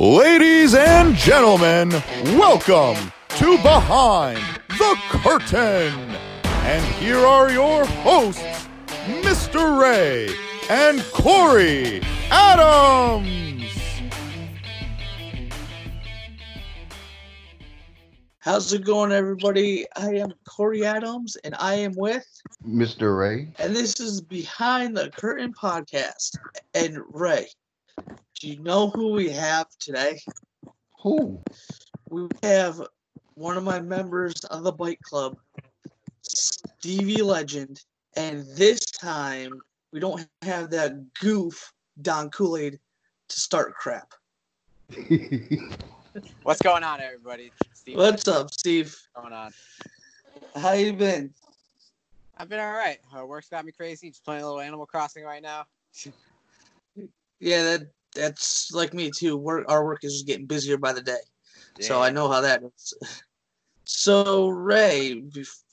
Ladies and gentlemen, welcome to Behind the Curtain. And here are your hosts, Mr. Ray and Cory Adams. How's it going, everybody? I am Cory Adams, and I am with, Mr. Ray. and this is Behind the Curtain podcast. And Ray, do you know who we have today? Who? We have one of my members of the Bite Club, Stevie Legend, and this time we don't have that goof Don Kool Aid to start crap. What's going on, everybody? Steve, What's up, Steve? going on? How you been? I've been all right. Uh, work's got me crazy. Just playing a little Animal Crossing right now. Yeah, that that's like me too. Work our work is just getting busier by the day. So I know how that is. So Ray,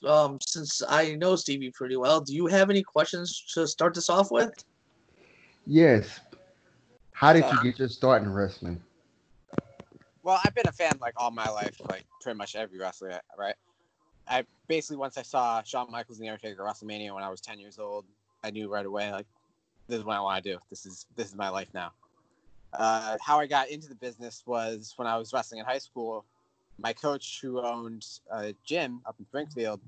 um, since I know Stevie pretty well, do you have any questions to start this off with? yes. How did you get your start in wrestling? Well, I've been a fan like all my life, like pretty much every wrestler, right? I basically once I saw Shawn Michaels and The Undertaker at WrestleMania when I was 10 years old, I knew right away like this is what I want to do. This is this is my life now. Uh, how I got into the business was when I was wrestling in high school. My coach, who owned a gym up in Springfield,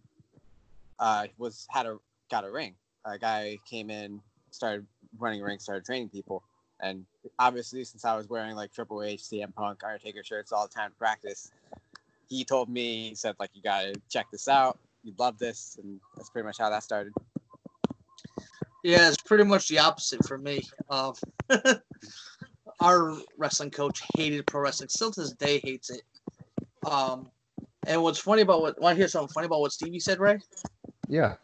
uh, was had a got a ring. A guy came in, started running a ring, started training people, and obviously since I was wearing like Triple H, CM Punk, Undertaker shirts all the time to practice, he told me he said like you gotta check this out. You'd love this, and that's pretty much how that started. Yeah, it's pretty much the opposite for me. Um, our wrestling coach hated pro wrestling. Still to this day hates it. Um, and what's funny about what want to hear something funny about what Stevie said, Ray? Yeah.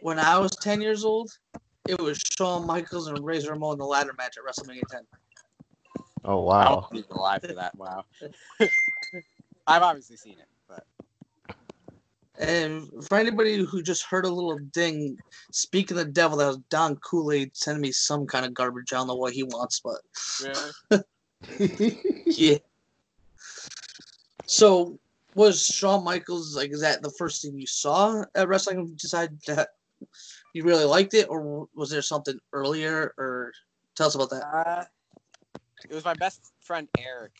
When I was ten years old, it was Shawn Michaels and Razor Ramon in the ladder match at WrestleMania 10. Oh I wow. wasn't even alive for that. Wow. I've obviously seen it, but And for anybody who just heard a little ding, speak of the devil, that was Don Kool Aid sending me some kind of garbage. I don't know what he wants, but really, yeah. So, was Shawn Michaels like? Is that the first thing you saw at wrestling? and Decided that you really liked it, or was there something earlier? Or tell us about that. uh, it was my best friend Eric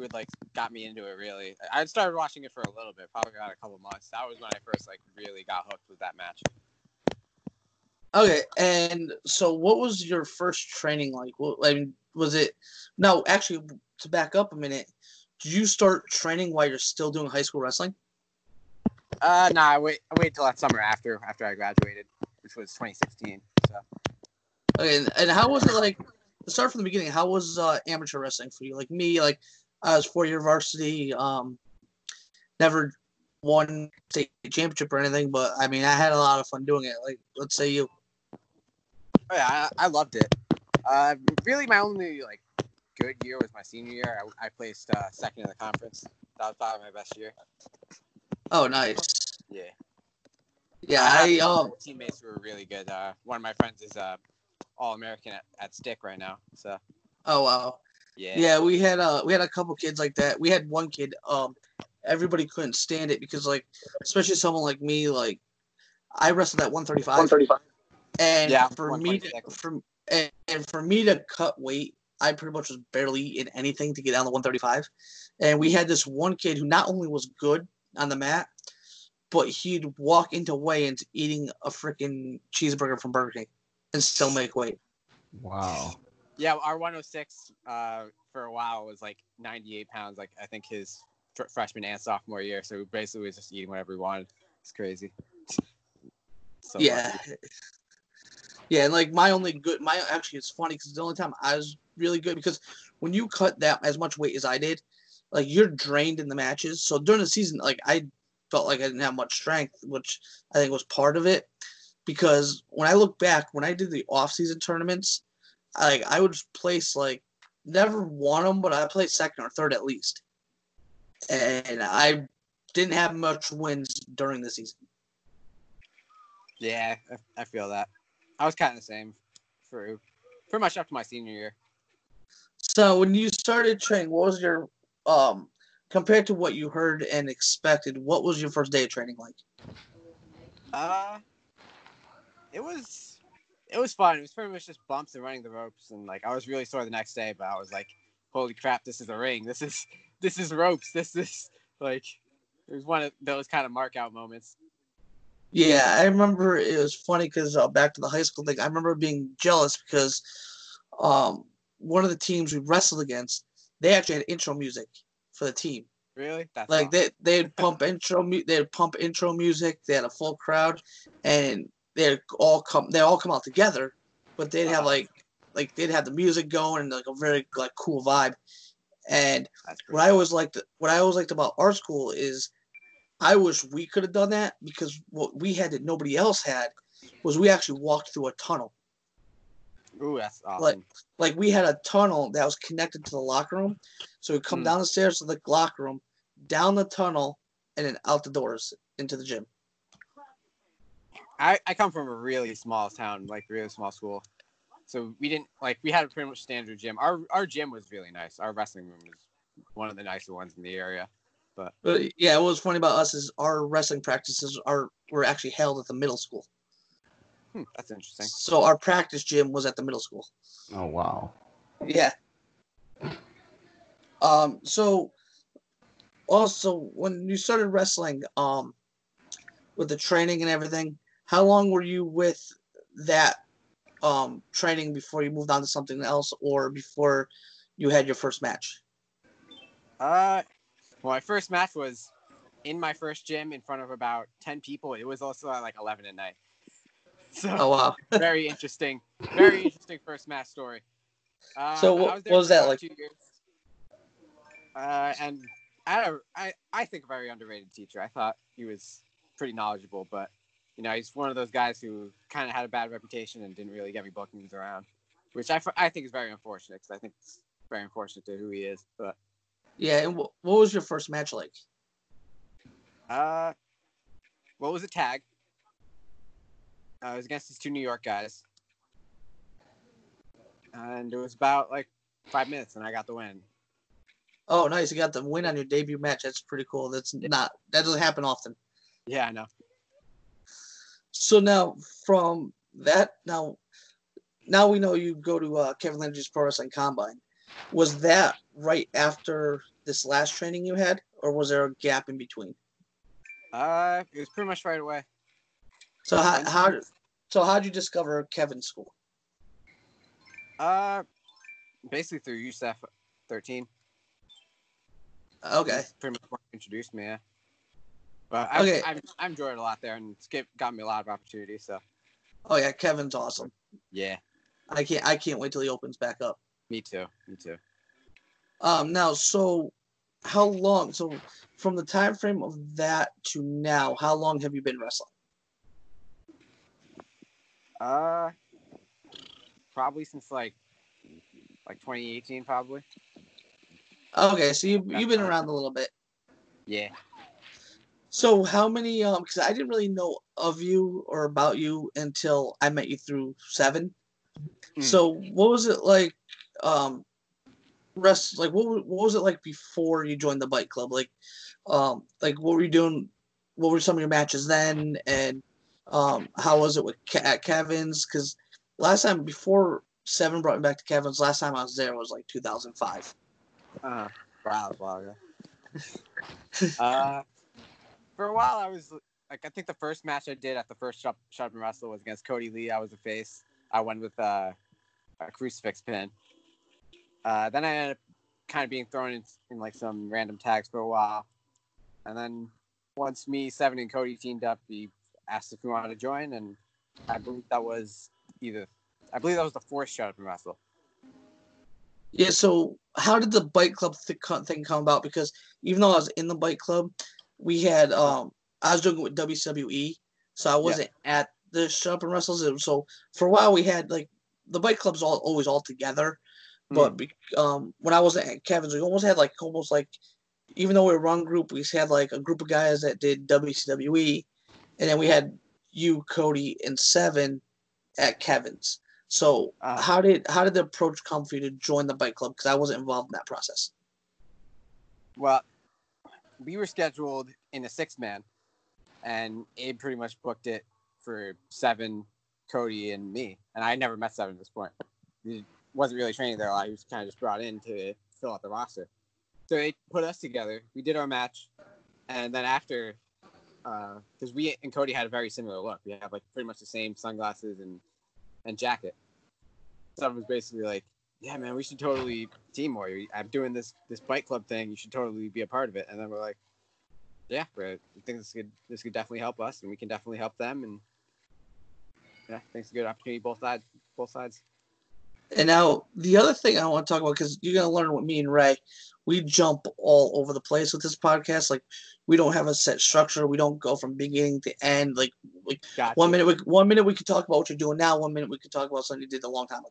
who had like got me into it. Really, I started watching it for a little bit, probably got a couple months. That was when I first like really got hooked with that match. Okay, and so what was your first training like? What, I mean, was it? No, actually, to back up a minute, did you start training while you're still doing high school wrestling? Uh, nah, I wait, I waited till that summer after after I graduated, which was 2016. So. Okay, and, and how was it like? To start from the beginning, how was uh, amateur wrestling for you? Like me, like I was four year varsity, um, never won state championship or anything, but I mean, I had a lot of fun doing it. Like, let's say you. Oh yeah, I, I loved it. Uh, really, my only like good year was my senior year. I, I placed uh, second in the conference. That was probably my best year. Oh, nice. Yeah. Yeah, had I um. teammates were really good. Uh, one of my friends is uh, all American at, at stick right now. So Oh wow. Yeah. Yeah, we had uh we had a couple kids like that. We had one kid, um everybody couldn't stand it because like especially someone like me, like I wrestled at 135. 135. And Yeah, for me to, for and, and for me to cut weight, I pretty much was barely eating anything to get down to 135. And we had this one kid who not only was good on the mat, but he'd walk into weigh-ins eating a freaking cheeseburger from Burger King and still make weight. wow. Yeah, our 106 uh, for a while was like 98 pounds. Like I think his fr- freshman and sophomore year. So we basically was just eating whatever we wanted. It's crazy. So yeah. lucky. Yeah, and like my only good, my actually it's funny because the only time I was really good because when you cut that as much weight as I did, like you're drained in the matches. So during the season, like I felt like I didn't have much strength, which I think was part of it. Because when I look back, when I did the off-season tournaments, I, like I would place like never won them, but I played second or third at least. And I didn't have much wins during the season. Yeah, I, feel that. I was kind of the same for pretty much up to my senior year. So when you started training, what was your um compared to what you heard and expected? What was your first day of training like? Uh, it was it was fun. It was pretty much just bumps and running the ropes, and like I was really sore the next day, but I was like, "Holy crap! This is a ring. This is this is ropes. This is like." It was one of those kind of mark out moments. Yeah, I remember it was funny because uh, back to the high school thing. I remember being jealous because um, one of the teams we wrestled against, they actually had intro music for the team. Really? That's Like awesome. they they'd pump intro mu- they'd pump intro music. They had a full crowd, and they'd all come they all come out together, but they'd have like like they'd have the music going and like a very like cool vibe. And what I always liked what I always liked about art school is I wish we could have done that because what we had that nobody else had was we actually walked through a tunnel. Ooh, that's awesome. Like- Like we had a tunnel that was connected to the locker room. So we'd come Hmm. down the stairs to the locker room, down the tunnel, and then out the doors into the gym. I, I come from a really small town, like really small school. So we didn't like we had a pretty much standard gym. Our our gym was really nice. Our wrestling room was one of the nicer ones in the area. But yeah, what was funny about us is our wrestling practices are were actually held at the middle school. Hmm, that's interesting. So our practice gym was at the middle school. Oh wow. Yeah. Um. So, also, when you started wrestling, um, with the training and everything, how long were you with that um training before you moved on to something else, or before you had your first match? Uh, well, my first match was in my first gym in front of about ten people. It was also at like eleven at night. So Oh wow. very interesting, very interesting first match story. Uh, So what- there what was that like? Two years. Uh, and I, I, I think a very underrated teacher. I thought he was pretty knowledgeable, but you know, he's one of those guys who kind of had a bad reputation and didn't really get me bookings around, which I, I think is very unfortunate because I think it's very unfortunate to who he is. But Yeah. And wh- what was your first match like? Uh, what was the tag? Uh, it was against these two New York guys, and it was about like five minutes, and I got the win. Oh, nice! You got the win on your debut match. That's pretty cool. That's not that doesn't happen often. Yeah, I know. So now from that now now we know you go to uh, Kevin Landry's Pro Wrestling Combine. Was that right after this last training you had, or was there a gap in between? Uh, it was pretty much right away. So how how so how'd you discover Kevin's school? Uh, basically through USF 13. Okay, Pretty much introduced me. Yeah. But I, Okay. I, I enjoyed it a lot there, and it's got me a lot of opportunities. So oh yeah, Kevin's awesome. yeah, I can't I can't wait till he opens back up. me too. Me too. Um, now so how long? So from the time frame of that to now, how long have you been wrestling? Uh, probably since like like 2018, probably. Okay, so you you've been around a little bit. Yeah. So how many um because I didn't really know of you or about you until I met you through seven. Hmm. So what was it like um rest like what, what was it like before you joined the Bite Club? Like um like what were you doing what were some of your matches then and um how was it with at Kevin's cuz last time before seven brought me back to Kevin's last time I was there was like 2005. Uh, wow, a uh, for a while, I was like, I think the first match I did at the first shop, shop and wrestle was against Cody Lee. I was a face. I won with uh, a crucifix pin. Uh, then I ended up kind of being thrown in, in like some random tags for a while, and then once me, Seven, and Cody teamed up, he asked if we wanted to join, and I believe that was either. I believe that was the fourth shot and wrestle. Yeah, so how did the Bite Club th- thing come about? Because even though I was in the Bite Club, we had um I was doing it with WWE, so I wasn't at the shop and wrestles. So for a while we had like the Bite Clubs all always all together, but be, um when I wasn't at Kevin's, we almost had like almost like even though we were one group, we had like a group of guys that did WCWE, and then we had you, Cody, and Seven at Kevin's. So Uh, how did how did the approach come for you to join the Bite Club? Because I wasn't involved in that process. Well, we were scheduled in a six man, and Abe pretty much booked it for seven, Cody, and me. And I never met seven at this point. He wasn't really training there. He was kind of just brought in to fill out the roster. So they put us together. We did our match, and then after, uh, because we and Cody had a very similar look. We have like pretty much the same sunglasses and and jacket. Seven was basically like, yeah, man, we should totally team more. I'm doing this this Bite Club thing. You should totally be a part of it. And then we're like, yeah, we're, think this could this could definitely help us, and we can definitely help them. And yeah, I think it's a good opportunity both sides. Both sides. And now the other thing I want to talk about because you're gonna learn with me and Ray, we jump all over the place with this podcast. Like we don't have a set structure. We don't go from beginning to end. Like like Gotcha. one minute we one minute we could talk about what you're doing now. One minute we could talk about something you did a long time ago.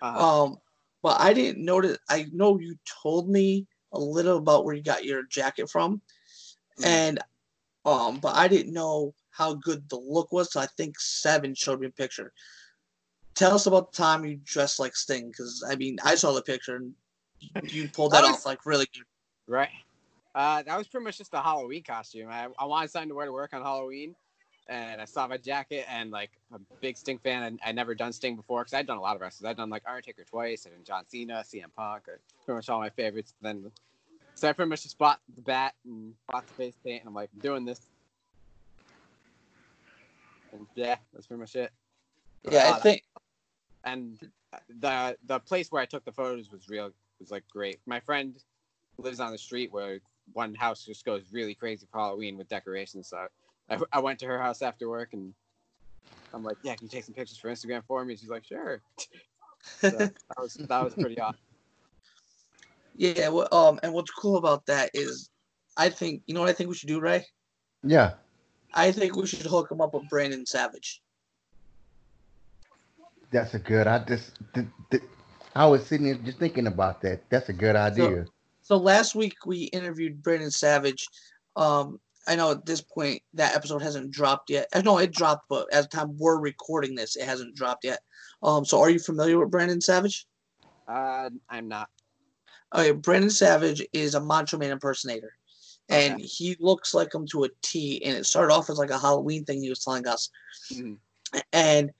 Uh, Um, but I didn't notice. I know you told me a little about where you got your jacket from, Mhm. and um, but I didn't know how good the look was. So I think Seven showed me a picture. Tell us about the time you dressed like Sting, because I mean I saw the picture and you pulled that That was- off like really good. Right. Uh, that was pretty much just a Halloween costume. I, I wanted something to wear to work on Halloween, and I saw my jacket and like a big Sting fan. And I never done Sting before because I'd done a lot of wrestlers. I'd done like Undertaker twice, and John Cena, CM Punk, or pretty much all my favorites. Then, so I pretty much just bought the bat and bought the face paint, and I'm like, I'm doing this. And yeah, that's pretty much it. Yeah, I think and the the place where I took the photos was real was like great. My friend lives on the street where one house just goes really crazy for Halloween with decorations. So I, I went to her house after work and I'm like, yeah, can you take some pictures for Instagram for me? She's like, sure. So that was that was pretty awesome. yeah. Well, um, and what's cool about that is, I think you know what I think we should do, Ray. Yeah. I think we should hook him up with Brandon Savage. That's a good. I just, th- th- I was sitting here just thinking about that. That's a good idea. So last week we interviewed Brandon Savage. Um, I know at this point that episode hasn't dropped yet. Uh, No, it dropped, but at the time we're recording this, it hasn't dropped yet. Um, so are you familiar with Brandon Savage? Uh, I'm not. Okay, Brandon Savage is a Macho Man impersonator, and Okay. he looks like him to a T. And it started off as like a Halloween thing he was telling us, Mhm. and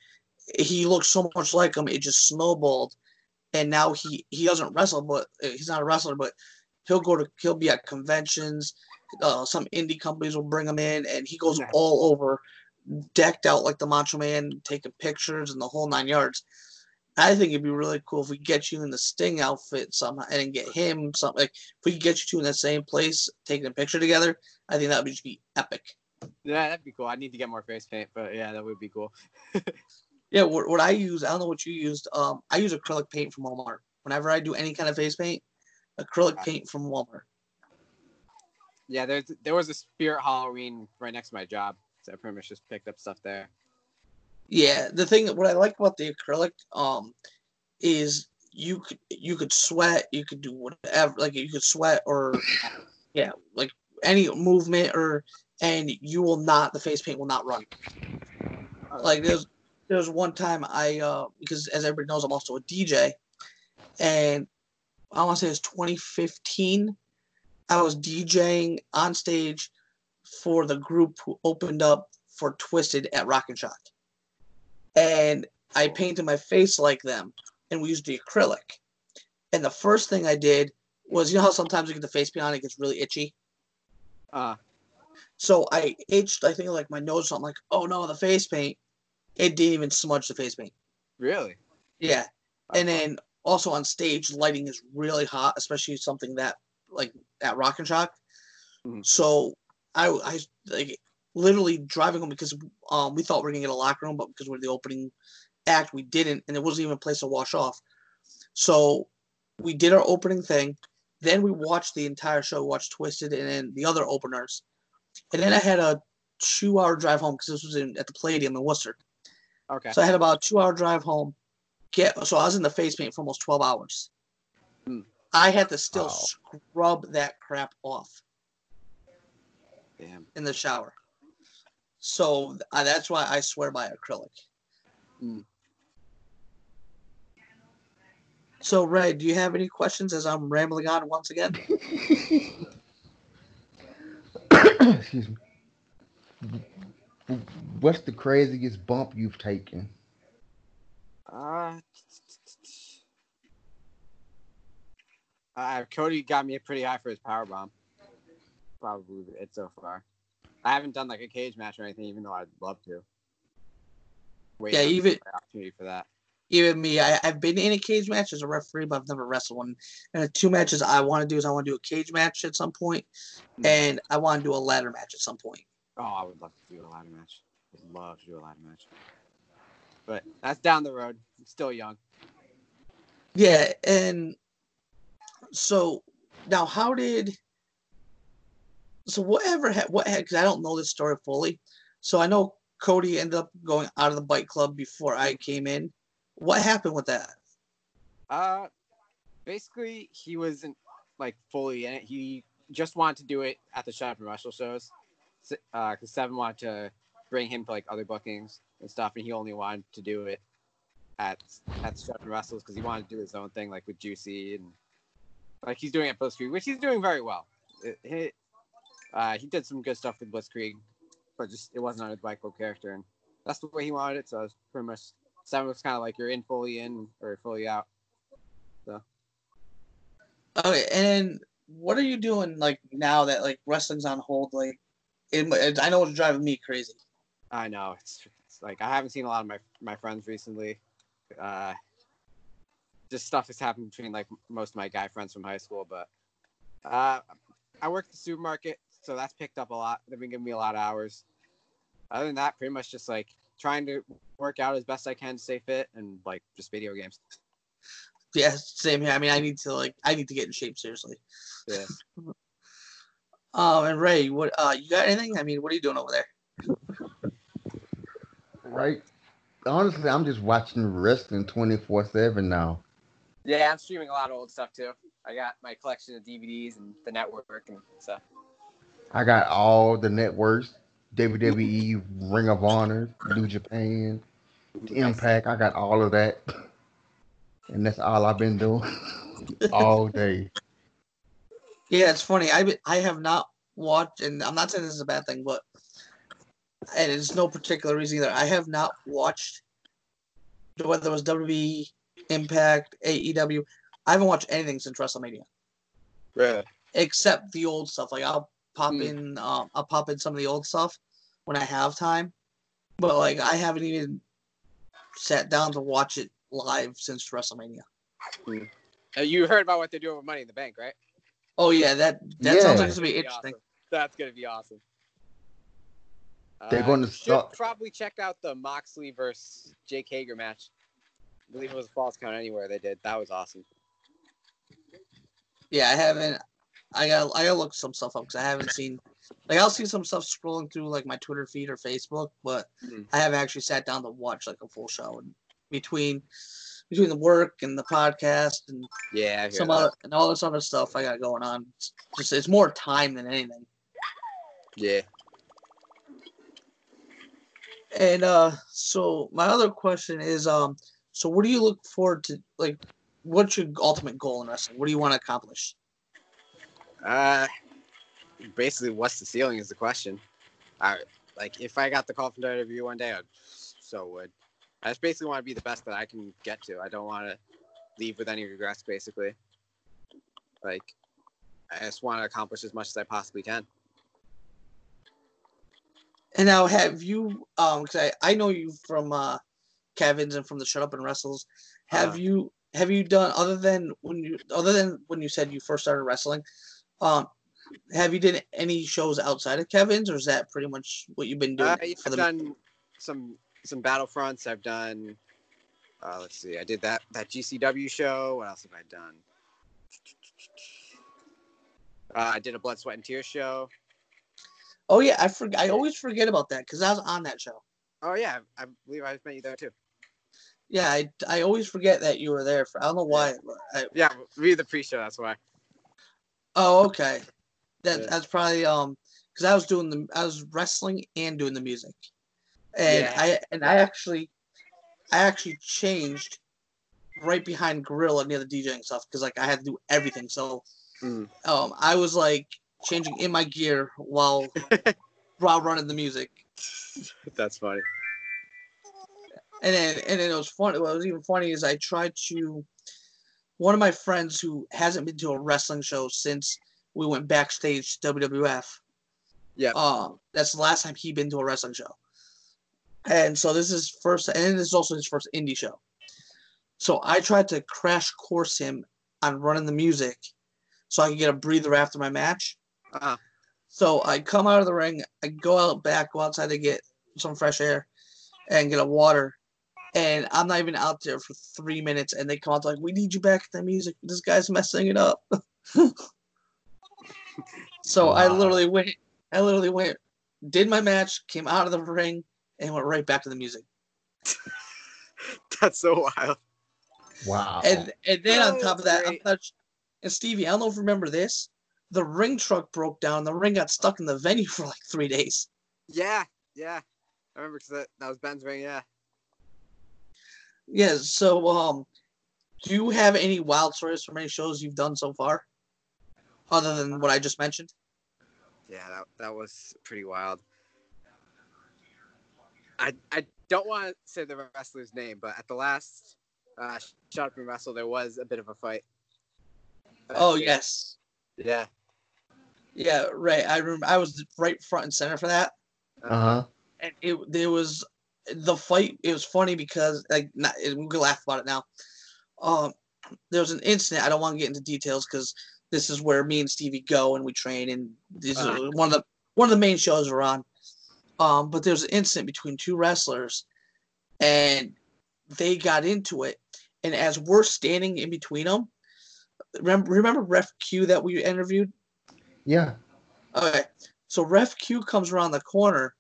he looks so much like him, it just snowballed. And now he he doesn't wrestle, but uh, he's not a wrestler, but he'll go to he'll be at conventions. Uh, some indie companies will bring him in, and he goes all over, decked out like the Macho Man, taking pictures and the whole nine yards. I think it'd be really cool if we get you in the Sting outfit somehow, and get him something. Like, if we could get you two in the same place, taking a picture together, I think that would just be epic. Yeah, that'd be cool. I need to get more face paint, but yeah, that would be cool. Yeah, what, what I use, I don't know what you used. Um, I use acrylic paint from Walmart. Whenever I do any kind of face paint, acrylic paint from Walmart. Yeah, there's there was a Spirit Halloween right next to my job, so I pretty much just picked up stuff there. Yeah, the thing what I like about the acrylic um is you could you could sweat, you could do whatever like you could sweat or yeah, like any movement or and you will not the face paint will not run. Like there's there's one time I uh because as everybody knows I'm also a DJ and I want to say it's 2015 I was DJing on stage for the group who opened up for Twiztid at Rock and Shock and I painted my face like them, and we used the acrylic. And the first thing I did was, you know how sometimes you get the face paint on, it gets really itchy. Uh, So I itched, I think like my nose, or something like, oh no, the face paint. It didn't even smudge the face paint. really? Yeah, and then also on stage, lighting is really hot, especially something that like at Rock and Shock. Mhm. So I, I like literally driving home because um we thought we were gonna get a locker room, but because we're the opening act, we didn't, and there wasn't even a place to wash off. So we did our opening thing. Then we watched the entire show, watched Twiztid, and then the other openers. And then I had a two-hour drive home because this was in at the Palladium in Worcester. Okay. So I had about a two hour drive home. Get so I was in the face paint for almost twelve hours. I had to still Wow. scrub that crap off Damn. in the shower. So uh, that's why I swear by acrylic. Hmm. So Ray, do you have any questions as I'm rambling on once again? Excuse me. What's the craziest bump you've taken? Uh, uh, Cody got me pretty high for his power bomb. Probably it so far. I haven't done like a cage match or anything, even though I'd love to. Wait Yeah, even- opportunity for that. Even me, I, I've been in a cage match as a referee, but I've never wrestled one. And the two matches I want to do is I want to do a cage match at some Hmm. and I want to do a ladder match at some point. Oh, I would love to do a ladder match. I would love to do a ladder match. But that's down the road. I'm still young. Yeah, and so now how did so whatever ha- what because I don't know this story fully. So I know Cody ended up going out of the Bite Club before I came in. What happened with that? Uh, basically, he wasn't like fully in it. He just wanted to do it at the Shut Up and Wrestle shows, S- uh, because Seven wanted to bring him to like other bookings and stuff, and he only wanted to do it at at Shut and Wrestles because he wanted to do his own thing, like with Juicy and like he's doing it at Blitzkrieg, which he's doing very well. It, he, uh, he did some good stuff with Blitzkrieg, but just it wasn't on his club character, and that's the way he wanted it. So it's pretty much Seven was kind of like you're in fully in or fully out. So. Okay, and what are you doing like now that like wrestling's on hold? Like, it, I know it's driving me crazy. I know it's, it's like I haven't seen a lot of my my friends recently. Uh, just stuff that's happened between like most of my guy friends from high school. But uh, I work at the supermarket, so that's picked up a lot. They've been giving me a lot of hours. Other than that, pretty much just like trying to work out as best I can to stay fit and like just video games. Yeah, same here. I mean, I need to like I need to get in shape seriously. Yeah. Um, and Ray, what uh, you got anything? I mean, what are you doing over there? Right? Honestly, I'm just watching wrestling 24 7 now. Yeah, I'm streaming a lot of old stuff too. I got my collection of DVDs and the network and stuff. I got all the networks WWE, Ring of Honor, New Japan, Impact. I got all of that. And that's all I've been doing all day. Yeah, it's funny. I I have not watched, and I'm not saying this is a bad thing, but and it's no particular reason either. I have not watched whether it was WWE, Impact, AEW. I haven't watched anything since WrestleMania Really? except the old stuff. Like I'll pop Hmm. in, um, I'll pop in some of the old stuff when I have time, but like I haven't even sat down to watch it live since WrestleMania. Uh, you heard about what they're doing with Money in the Bank, right? Oh yeah, that that Yeah. sounds like it's gonna be interesting. awesome. That's gonna be awesome. They're Uh, gonna you should start- probably check out the Moxley versus Jake Hager match. I believe it was a falls count anywhere they did. That was awesome. Yeah, I haven't. I got I gotta look some stuff up because I haven't seen. Like I'll see some stuff scrolling through like my Twitter feed or Facebook, but Mhm. I haven't actually sat down to watch like a full show. And between between the work and the podcast and Yeah, some that. other and all this other stuff I got going on, it's just it's more time than anything. Yeah. And uh, so my other question is, um, so what do you look forward to? Like, what's your ultimate goal in wrestling? What do you want to accomplish? Uh, basically, what's the ceiling is the question. I like if I got the call from WWE one day, I so would. I just basically want to be the best that I can get to. I don't want to leave with any regrets. Basically, like I just want to accomplish as much as I possibly can. And now, have you? Um, because I, I know you from uh, Kevin's and from the Shut Up and Wrestles. Have Uh-huh. you have you done other than when you other than when you said you first started wrestling? Um, have you done any shows outside of Kevin's, or is that pretty much what you've been doing Uh, yeah, I've the? done some some battlefronts. I've done. Uh, let's see. I did that that GCW show. What else have I done? Uh, I did a blood, sweat, and tears show. Oh yeah, I forget. I always forget about that because I was on that show. Oh yeah, I believe I've met you there too. Yeah, I, I always forget that you were there. For I don't know why. I, Yeah, read the pre-show. That's why. oh, okay. That Yeah. that's probably um because I was doing the I was wrestling and doing the music, and Yeah. I and I actually I actually changed right behind Gorilla near the DJing stuff because like I had to do everything. So Mm. um, I was like changing in my gear while while running the music. That's funny. And then and then it was funny. What was even funny is I tried to one of my friends who hasn't been to a wrestling show since we went backstage to WWF. Yeah. Um, that's the last time he'd been to a wrestling show. And so this is first, and this is also his first indie show. So I tried to crash course him on running the music, so I could get a breather after my match. Uh-huh. So I come out of the ring, I go out back, go outside to get some fresh air, and get a water. And I'm not even out there for three minutes, and they come out like, "We need you back at the music. This guy's messing it up." so I literally went, I literally went, did my match, came out of the ring, and went right back to the music. That's so wild. Wow. And and then on top of that, I'm not, and Stevie, I don't know if you remember this. The ring truck broke down. The ring got stuck in the venue for like three days. Yeah, yeah. I remember because that, that was Ben's ring. Yeah. Yeah. So, um, do you have any wild stories from any shows you've done so far, other than what I just mentioned? Yeah, that, that was pretty wild. I I don't want to say the wrestler's name, but at the last uh, Shut Up and Wrestle, there was a bit of a fight. Oh yes. Yeah. Yeah. Right. I remember. I was right front and center for that. Uh huh. and it there was the fight. It was funny because like not, we can laugh about it now. Um, there was an incident. I don't want to get into details because this is where me and Stevie go and we train, and this Uh-huh. is one of the one of the main shows we're on. Um, but there's an incident between two wrestlers, and they got into it. And as we're standing in between them, remember remember Ref Q that we interviewed? Yeah. Okay, so Ref Q comes around the corner,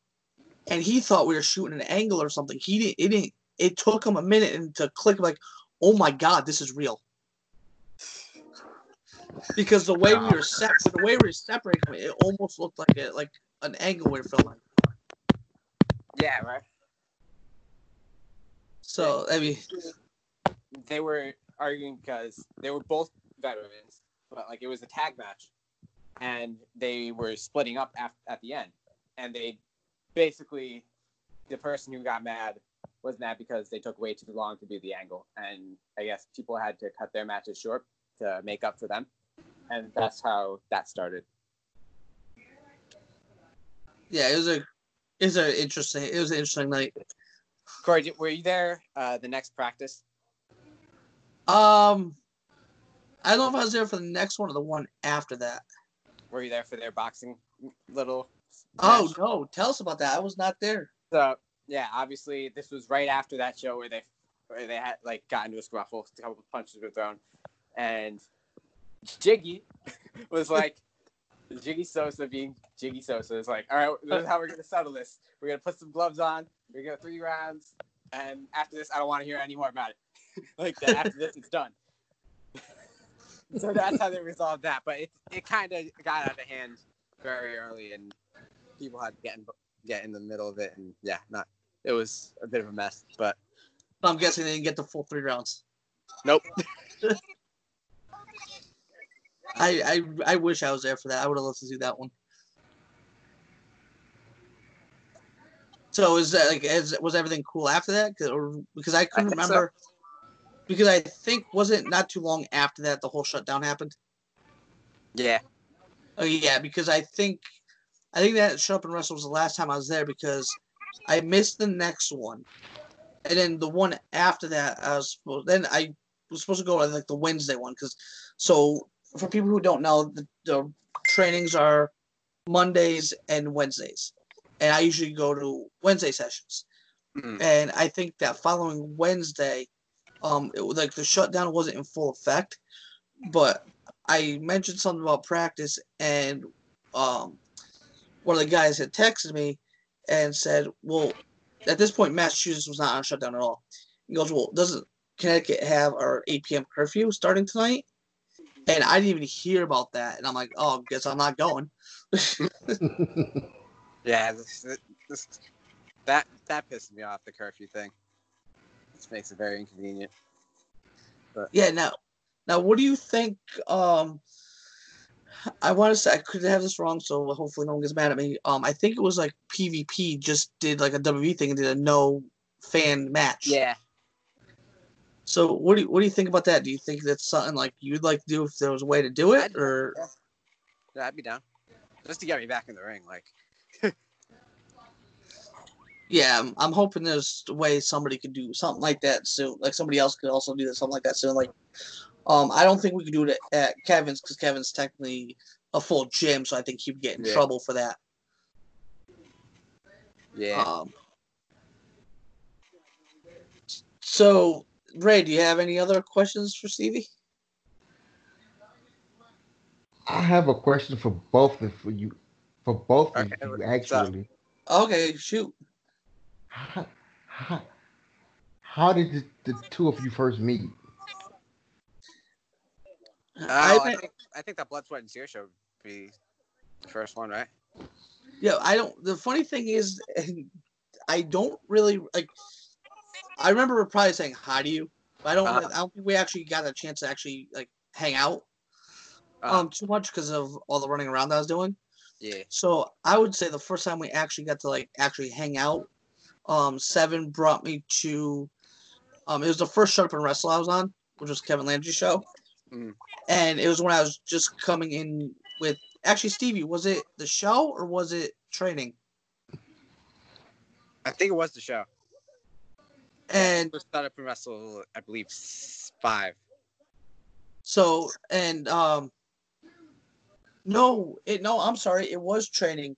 and he thought we were shooting an angle or something. He didn't. It didn't. It took him a minute and to click like, oh my god, this is real. Because the way we were set, the way we were separating, it almost looked like a like an angle we were filming. Yeah, right. So I mean, They were arguing because they were both veterans, but like it was a tag match, and they were splitting up af- at the end, and they basically the person who got mad was mad because they took way too long to do the angle, and I guess people had to cut their matches short to make up for them, and that's how that started. yeah, it was a, it was an interesting, it was an interesting night. Cory, were you there uh, the next practice? Um, I don't know if I was there for the next one or the one after that. Were you there for their boxing little? Oh no, tell us about that. I was not there. So yeah, obviously this was right after that show where they where they had like got into a scruffle, a couple of punches were thrown, and Jiggy was like, Jiggy Sosa being Jiggy Sosa is like, all right, this is how we're gonna settle this. We're gonna put some gloves on. We're gonna three rounds, and after this, I don't want to hear any more about it. like that, after this, it's done. so that's how they resolved that. But it it kind of got out of hand very early, and people had to get in, get in the middle of it, and yeah, not. It was a bit of a mess, but I'm guessing they didn't get the full three rounds. nope. I, I I wish I was there for that. I would have loved to see that one. So is that like is, was everything cool after that? Or, because I couldn't so. remember. Because I think was it not too long after that the whole shutdown happened. Yeah, Oh yeah, because I think I think that Shut Up and Wrestle was the last time I was there because I missed the next one, and then the one after that I was supposed. Then I was supposed to go to like the Wednesday one because so for people who don't know, the, the trainings are Mondays and Wednesdays, and I usually go to Wednesday sessions. Mhm. And I think that following Wednesday, um, it was like the shutdown wasn't in full effect, but I mentioned something about practice, and um, one of the guys had texted me and said, "Well, at this point, Massachusetts was not on shutdown at all." He goes, "Well, doesn't Connecticut have our 8 p.m. curfew starting tonight?" And I didn't even hear about that, and I'm like, "Oh, guess I'm not going." yeah. This, this, that that pisses me off. The curfew thing. This makes it very inconvenient. But Yeah. Now, now, what do you think? Um, I want to say I could have this wrong, so hopefully no one gets mad at me. Um, I think it was like PvP just did like a WWE thing and did a no fan match. Yeah. So what do you, what do you think about that? Do you think that's something like you'd like to do if there was a way to do it, I'd- or yeah. I'd be down. Just to get me back in the ring, like yeah, I'm, I'm hoping there's a way somebody could do something like that soon. Like somebody else could also do that, something like that soon. Like, um, I don't think we could do it at, at Kevin's because Kevin's technically a full gym, so I think he'd get in Yeah. trouble for that. yeah. Um, so Ray, do you have any other questions for Stevie? I have a question for both of you. For both of you, what's up? actually. Okay, shoot. How, how, how did the, the two of you first meet? Oh, I, I think I think that blood, sweat, and tears show would be the first one, right? yeah, I don't. The funny thing is, I don't really like. I remember probably saying hi to you, but I don't. Uh-huh. I don't think we actually got a chance to actually like hang out Uh, um too much because of all the running around that I was doing. yeah. So I would say the first time we actually got to like actually hang out, um, Seven brought me to, um, it was the first Shut Up and Wrestle I was on, which was Kevin Landry's show, Mm. and it was when I was just coming in with actually Stevie. Was it the show or was it training? I think it was the show. And First started and wrestle, I believe five. so and um, no, it no, I'm sorry, it was training,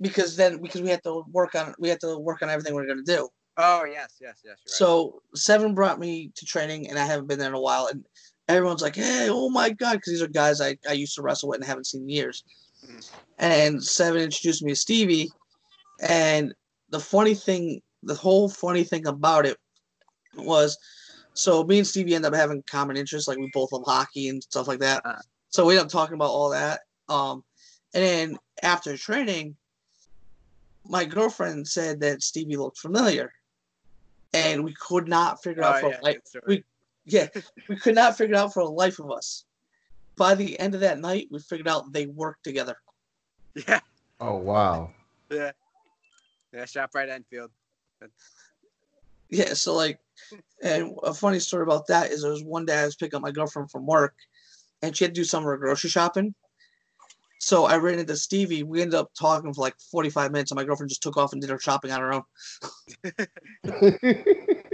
because then because we had to work on we had to work on everything we are gonna do. Oh yes, yes, yes. Right. So Seven brought me to training, and I haven't been there in a while. And everyone's like, "Hey, oh my god!" Because these are guys I, I used to wrestle with and haven't seen in years. Mhm. And Seven introduced me to Stevie, and the funny thing, the whole funny thing about it was, so me and Stevie end up having common interests, like we both love hockey and stuff like that. Uh. So we end up talking about all that. Um, and then after training, my girlfriend said that Stevie looked familiar, and we could not figure out oh, for yeah, story. we- yeah, we could not figure it out for the life of us. By the end of that night, we figured out they worked together. yeah, Oh wow. yeah, yeah. ShopRite Enfield. Yeah, so like, and a funny story about that is there was one day I was picking up my girlfriend from work, and she had to do some of her grocery shopping. So I ran into Stevie. We ended up talking for like 45 minutes, and my girlfriend just took off and did her shopping on her own.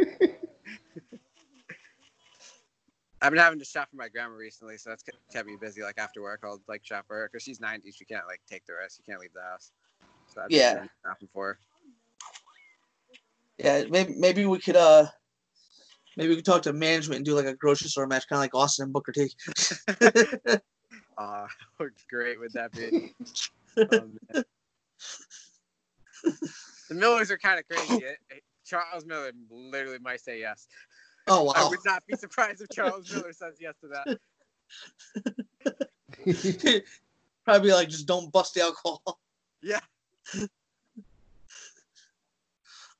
I've been having to shop for my grandma recently, so that's kept- me busy. Like after work, I'll like shop for her because she's 90. She can't like take the rest. She can't leave the house. So I've Yeah. shopping for her. Yeah, maybe maybe we could uh, maybe we could talk to management and do like a grocery store match, kind of like Austin and Booker T. Aw, how great would that be? Um, the Millers are kind of crazy. Eh, eh, Charles Miller literally might say yes. Oh wow! I would not be surprised if Charles Miller says yes to that. Probably like just don't bust the alcohol. Yeah.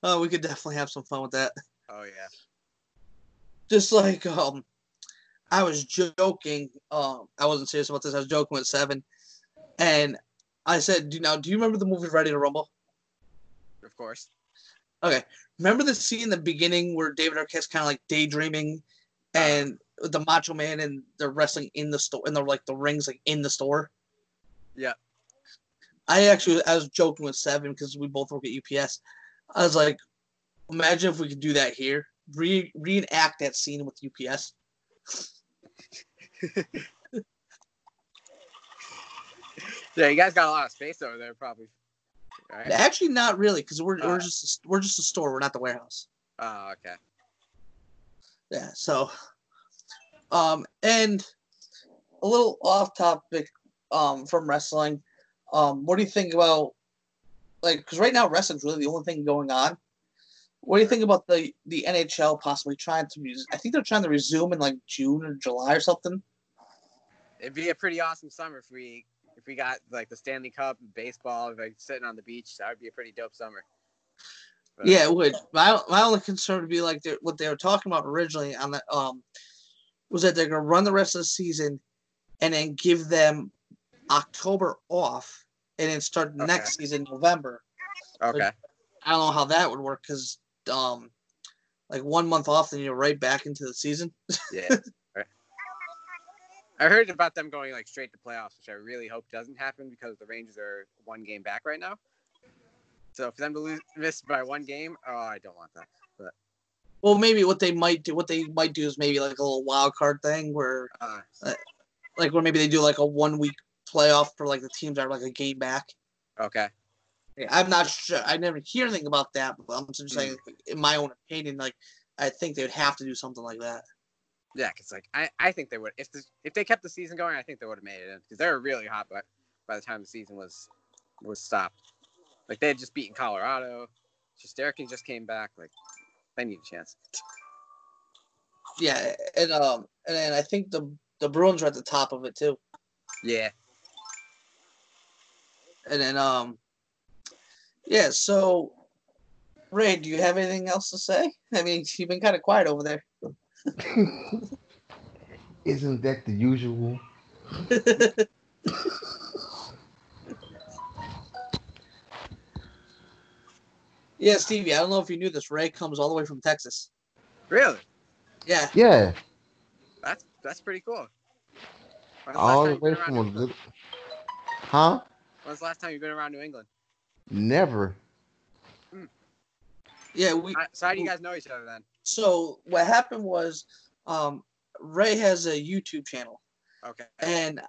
Uh, we could definitely have some fun with that. Oh yeah. Just like um, I was joking. Um, I wasn't serious about this. I was joking with Seven, and I said, "Do now? Do you remember the movie Ready to Rumble? Of course. Remember the scene in the beginning where David Arquette's kind of like daydreaming, and the Macho Man and they're wrestling in the store, and they're like the rings like in the store." Yeah. I actually I was joking with Seven because we both work at UPS. I was like, imagine if we could do that here, re- reenact that scene with UPS. Yeah, you guys got a lot of space over there, probably. Right? Actually, not really, because we're Uh. we're just a, we're just a store. We're not the warehouse. Oh, okay. Yeah. So, um, and a little off topic, um, from wrestling. Um, what do you think about like? Because right now wrestling's really the only thing going on. What do you think about the the NHL possibly trying to? Res- I think they're trying to resume in like June or July or something. It'd be a pretty awesome summer if we if we got like the Stanley Cup, and baseball, like sitting on the beach. That would be a pretty dope summer. But- Yeah, it would. My my only concern would be like they're- what they were talking about originally on that. Um, was that they're going to run the rest of the season and then give them October off and then start Okay. next season November. Okay. I don't know how that would work because um, like one month off, then you're right back into the season. Yeah. I heard about them going like straight to playoffs, which I really hope doesn't happen because the Rangers are one game back right now. So for them to lose, miss by one game, oh, I don't want that. But Well, maybe what they might do, what they might do is maybe like a little wild card thing where, Uh, like, where maybe they do like a one week playoff for like the teams that are like a game back. okay. I'm not sure. I never hear anything about that, but I'm just Hmm. saying, in my own opinion, like, I think they would have to do something like that. Yeah, because like I, I think they would if the, if they kept the season going, I think they would have made it in because they were really hot by by the time the season was was stopped. Like they had just beaten Colorado. just Shesterkin just came back. Like they need a chance. Yeah, and um, and then I think the the Bruins are at the top of it too. Yeah. And then um, yeah. So, Ray, do you have anything else to say? I mean, you've been kind of quiet over there. Isn't that the usual? yeah, Stevie. I don't know if you knew this. Ray comes all the way from Texas. Really? Yeah. Yeah, That's that's pretty cool. When's the all time the way from a little. Huh? When's the last time you've been around New England? Never. Yeah. We. So how do you guys know each other then? So what happened was, um, Ray has a YouTube channel. Okay. and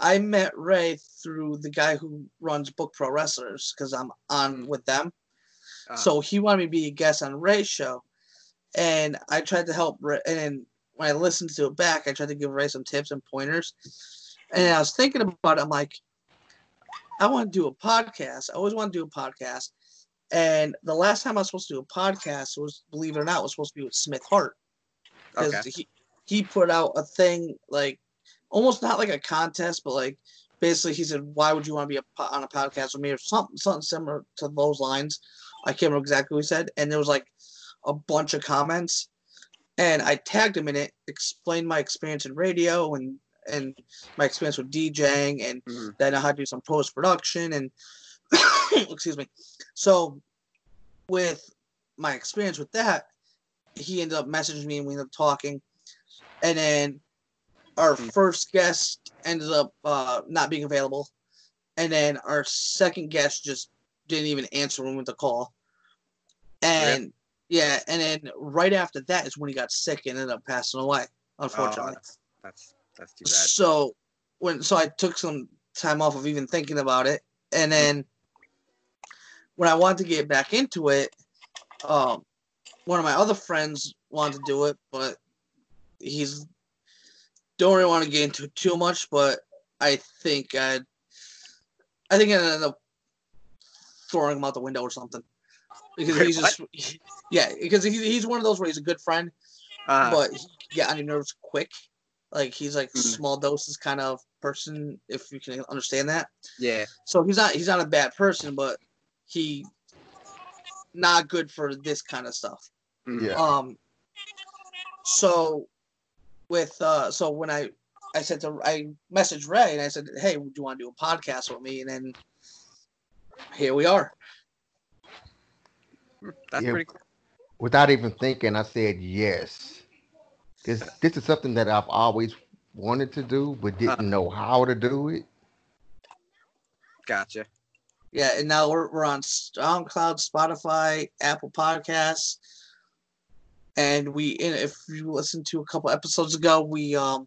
I met Ray through the guy who runs Book Pro Wrestlers because I'm on with them. Uh, So he wanted me to be a guest on Ray's show, and I tried to help Ray. And when I listened to it back, I tried to give Ray some tips and pointers. And I was thinking about it. I'm like, I want to do a podcast. I always want to do a podcast. And the last time I was supposed to do a podcast was, believe it or not, was supposed to be with Smith Hart because okay. he he put out a thing like almost not like a contest, but like basically he said, "Why would you want to be a, on a podcast with me?" or something something similar to those lines. I can't remember exactly what he said, and there was like a bunch of comments, and I tagged him in it, explained my experience in radio and and my experience with DJing, and Mhm. I know how to do some post production and excuse me. So with my experience with that, he ended up messaging me and we ended up talking. And then our first guest ended up uh, not being available. And then our second guest just didn't even answer when we went to call. And yeah, and then right after that is when he got sick and ended up passing away, Oh, unfortunately. that's that's that's too bad. So when so I took some time off of even thinking about it, and then when I wanted to get back into it, um, one of my other friends wanted to do it, but he's don't really want to get into it too much. But I think I, I think I ended up throwing him out the window or something because Wait, he's just yeah because he's he's one of those where he's a good friend Uh, but he can get on your nerves quick. Like he's like Mhm. small doses kind of person, if you can understand that. yeah. So he's not he's not a bad person, but he not good for this kind of stuff. Yeah. Um. So, with uh, so when I I said to I messaged Ray and I said, hey, would you want to do a podcast with me? And then here we are. That's Yeah. pretty cool. Without even thinking, I said yes. This this is something that I've always wanted to do, but didn't know how to do it. Gotcha. Yeah, and now we're, we're on SoundCloud, Spotify, Apple Podcasts, and we. And if you listened to a couple episodes ago, we um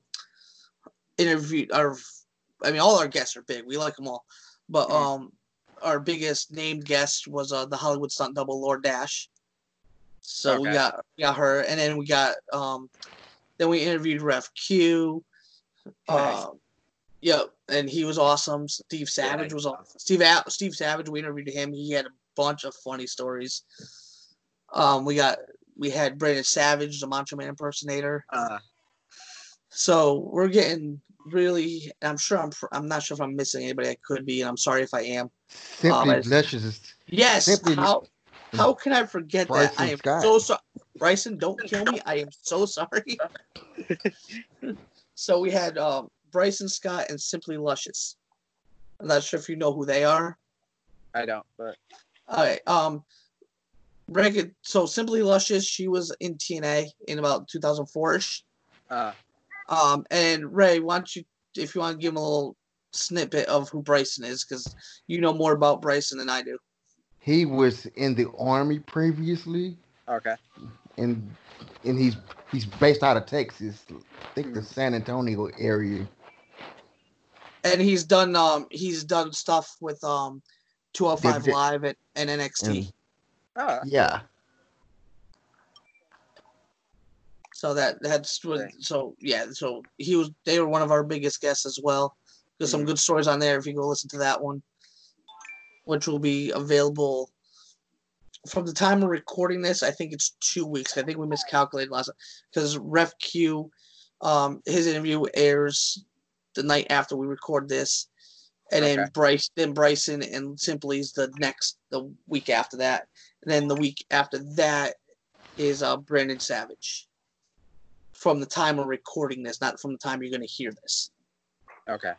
interviewed our. I mean, all our guests are big. We like them all, but um, our biggest named guest was uh, the Hollywood stunt double Lord Dash. So we got we got her, and then we got um, then we interviewed Ref Q. Nice. Um, Yep, and he was awesome. Steve Savage he's was awesome. Steve A- Steve Savage. We interviewed him. He had a bunch of funny stories. Um, we got we had Brandon Savage, the Macho Man impersonator. Uh, So we're getting really. I'm sure I'm. I'm not sure if I'm missing anybody. I could be, and I'm sorry if I am. Simply I- luscious. Yes. Simply- how how can I forget that? I am Scott. so sorry. Bryson, don't kill me. I am so sorry. so we had um, Bryson Scott and Simply Luscious. I'm not sure if you know who they are. I don't, but All right. Um, Reagan, so Simply Luscious, she was in TNA in about 2004 ish. uh, Um, and Ray, why don't you, if you want to give him a little snippet of who Bryson is, because you know more about Bryson than I do. He was in the army previously, okay. and and he's he's based out of Texas. I think the San Antonio area. And he's done um he's done stuff with um 205 Did- Live and, and NXT. And- Oh, yeah, So that that's what, so yeah, so he was they were one of our biggest guests as well. There's some Mhm. good stories on there if you go listen to that one, which will be available from the time of recording this. I think it's two weeks. I think we miscalculated last because Ref Q, um, his interview airs the night after we record this, and then Okay. Bryce, then Bryson and Simply's the next the week after that, and then the week after that is uh Brandon Savage. From the time of recording this, not from the time you're going to hear this. okay.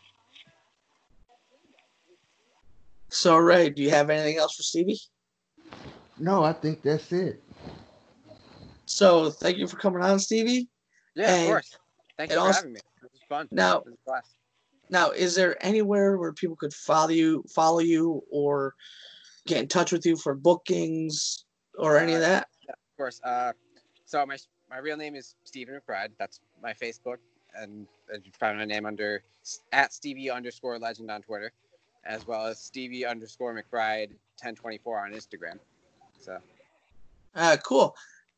So, Ray, do you have anything else for Stevie? no, I think that's it. So, thank you for coming on, Stevie. Yeah, And- of course. Thank you for also- having me. Fun. Now- This was a blast. Now, is there anywhere where people could follow you, follow you, or get in touch with you for bookings or any of that? of course. Uh, so my my real name is Stephen McBride. That's my Facebook, and uh, you find my name under at Stevie underscore Legend on Twitter, as well as Stevie underscore McBride ten twenty four on Instagram. So Uh, cool.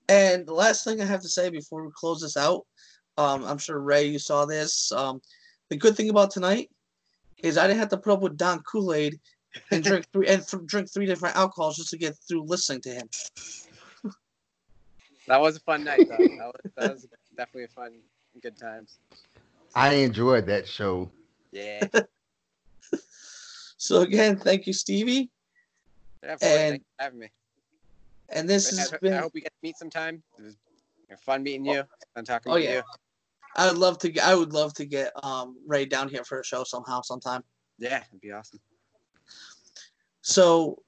And the last thing I have to say before we close this out, um, I'm sure Ray, you saw this. Um, the good thing about tonight is I didn't have to put up with Don Kool Aid and drink three and th- drink three different alcohols just to get through listening to him. that was a fun night. Though. that, was, that was definitely a fun, good times. I enjoyed that show. Yeah. So again, thank you, Stevie. yeah of course. And- for having me. And this I, has I been. hope we get to meet sometime. It was fun meeting you. Fun talking Oh, with yeah. you. I would love to. I would love to get um Ray down here for a show somehow, sometime. Yeah, it'd be awesome. So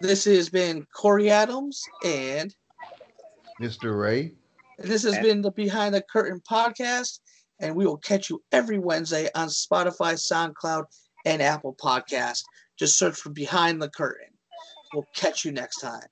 this has been Cory Adams, and Mr. Ray. this has And- been the Behind the Curtain podcast. And we will catch you every Wednesday on Spotify, SoundCloud, and Apple Podcast. Just search for Behind the Curtain. We'll catch you next time.